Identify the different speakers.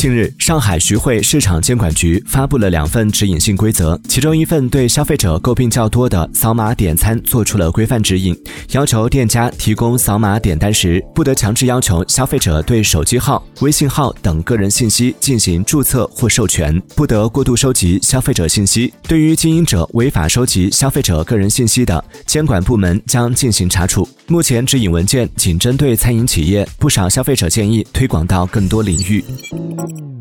Speaker 1: 近日，上海徐汇市场监管局发布了两份指引性规则，其中一份对消费者诟病较多的扫码点餐做出了规范指引，要求店家提供扫码点单时，不得强制要求消费者对手机号、微信号等个人信息进行注册或授权，不得过度收集消费者信息。对于经营者违法收集消费者个人信息的，监管部门将进行查处。目前指引文件仅针对餐饮企业，不少消费者建议推广到更多领域。Mm.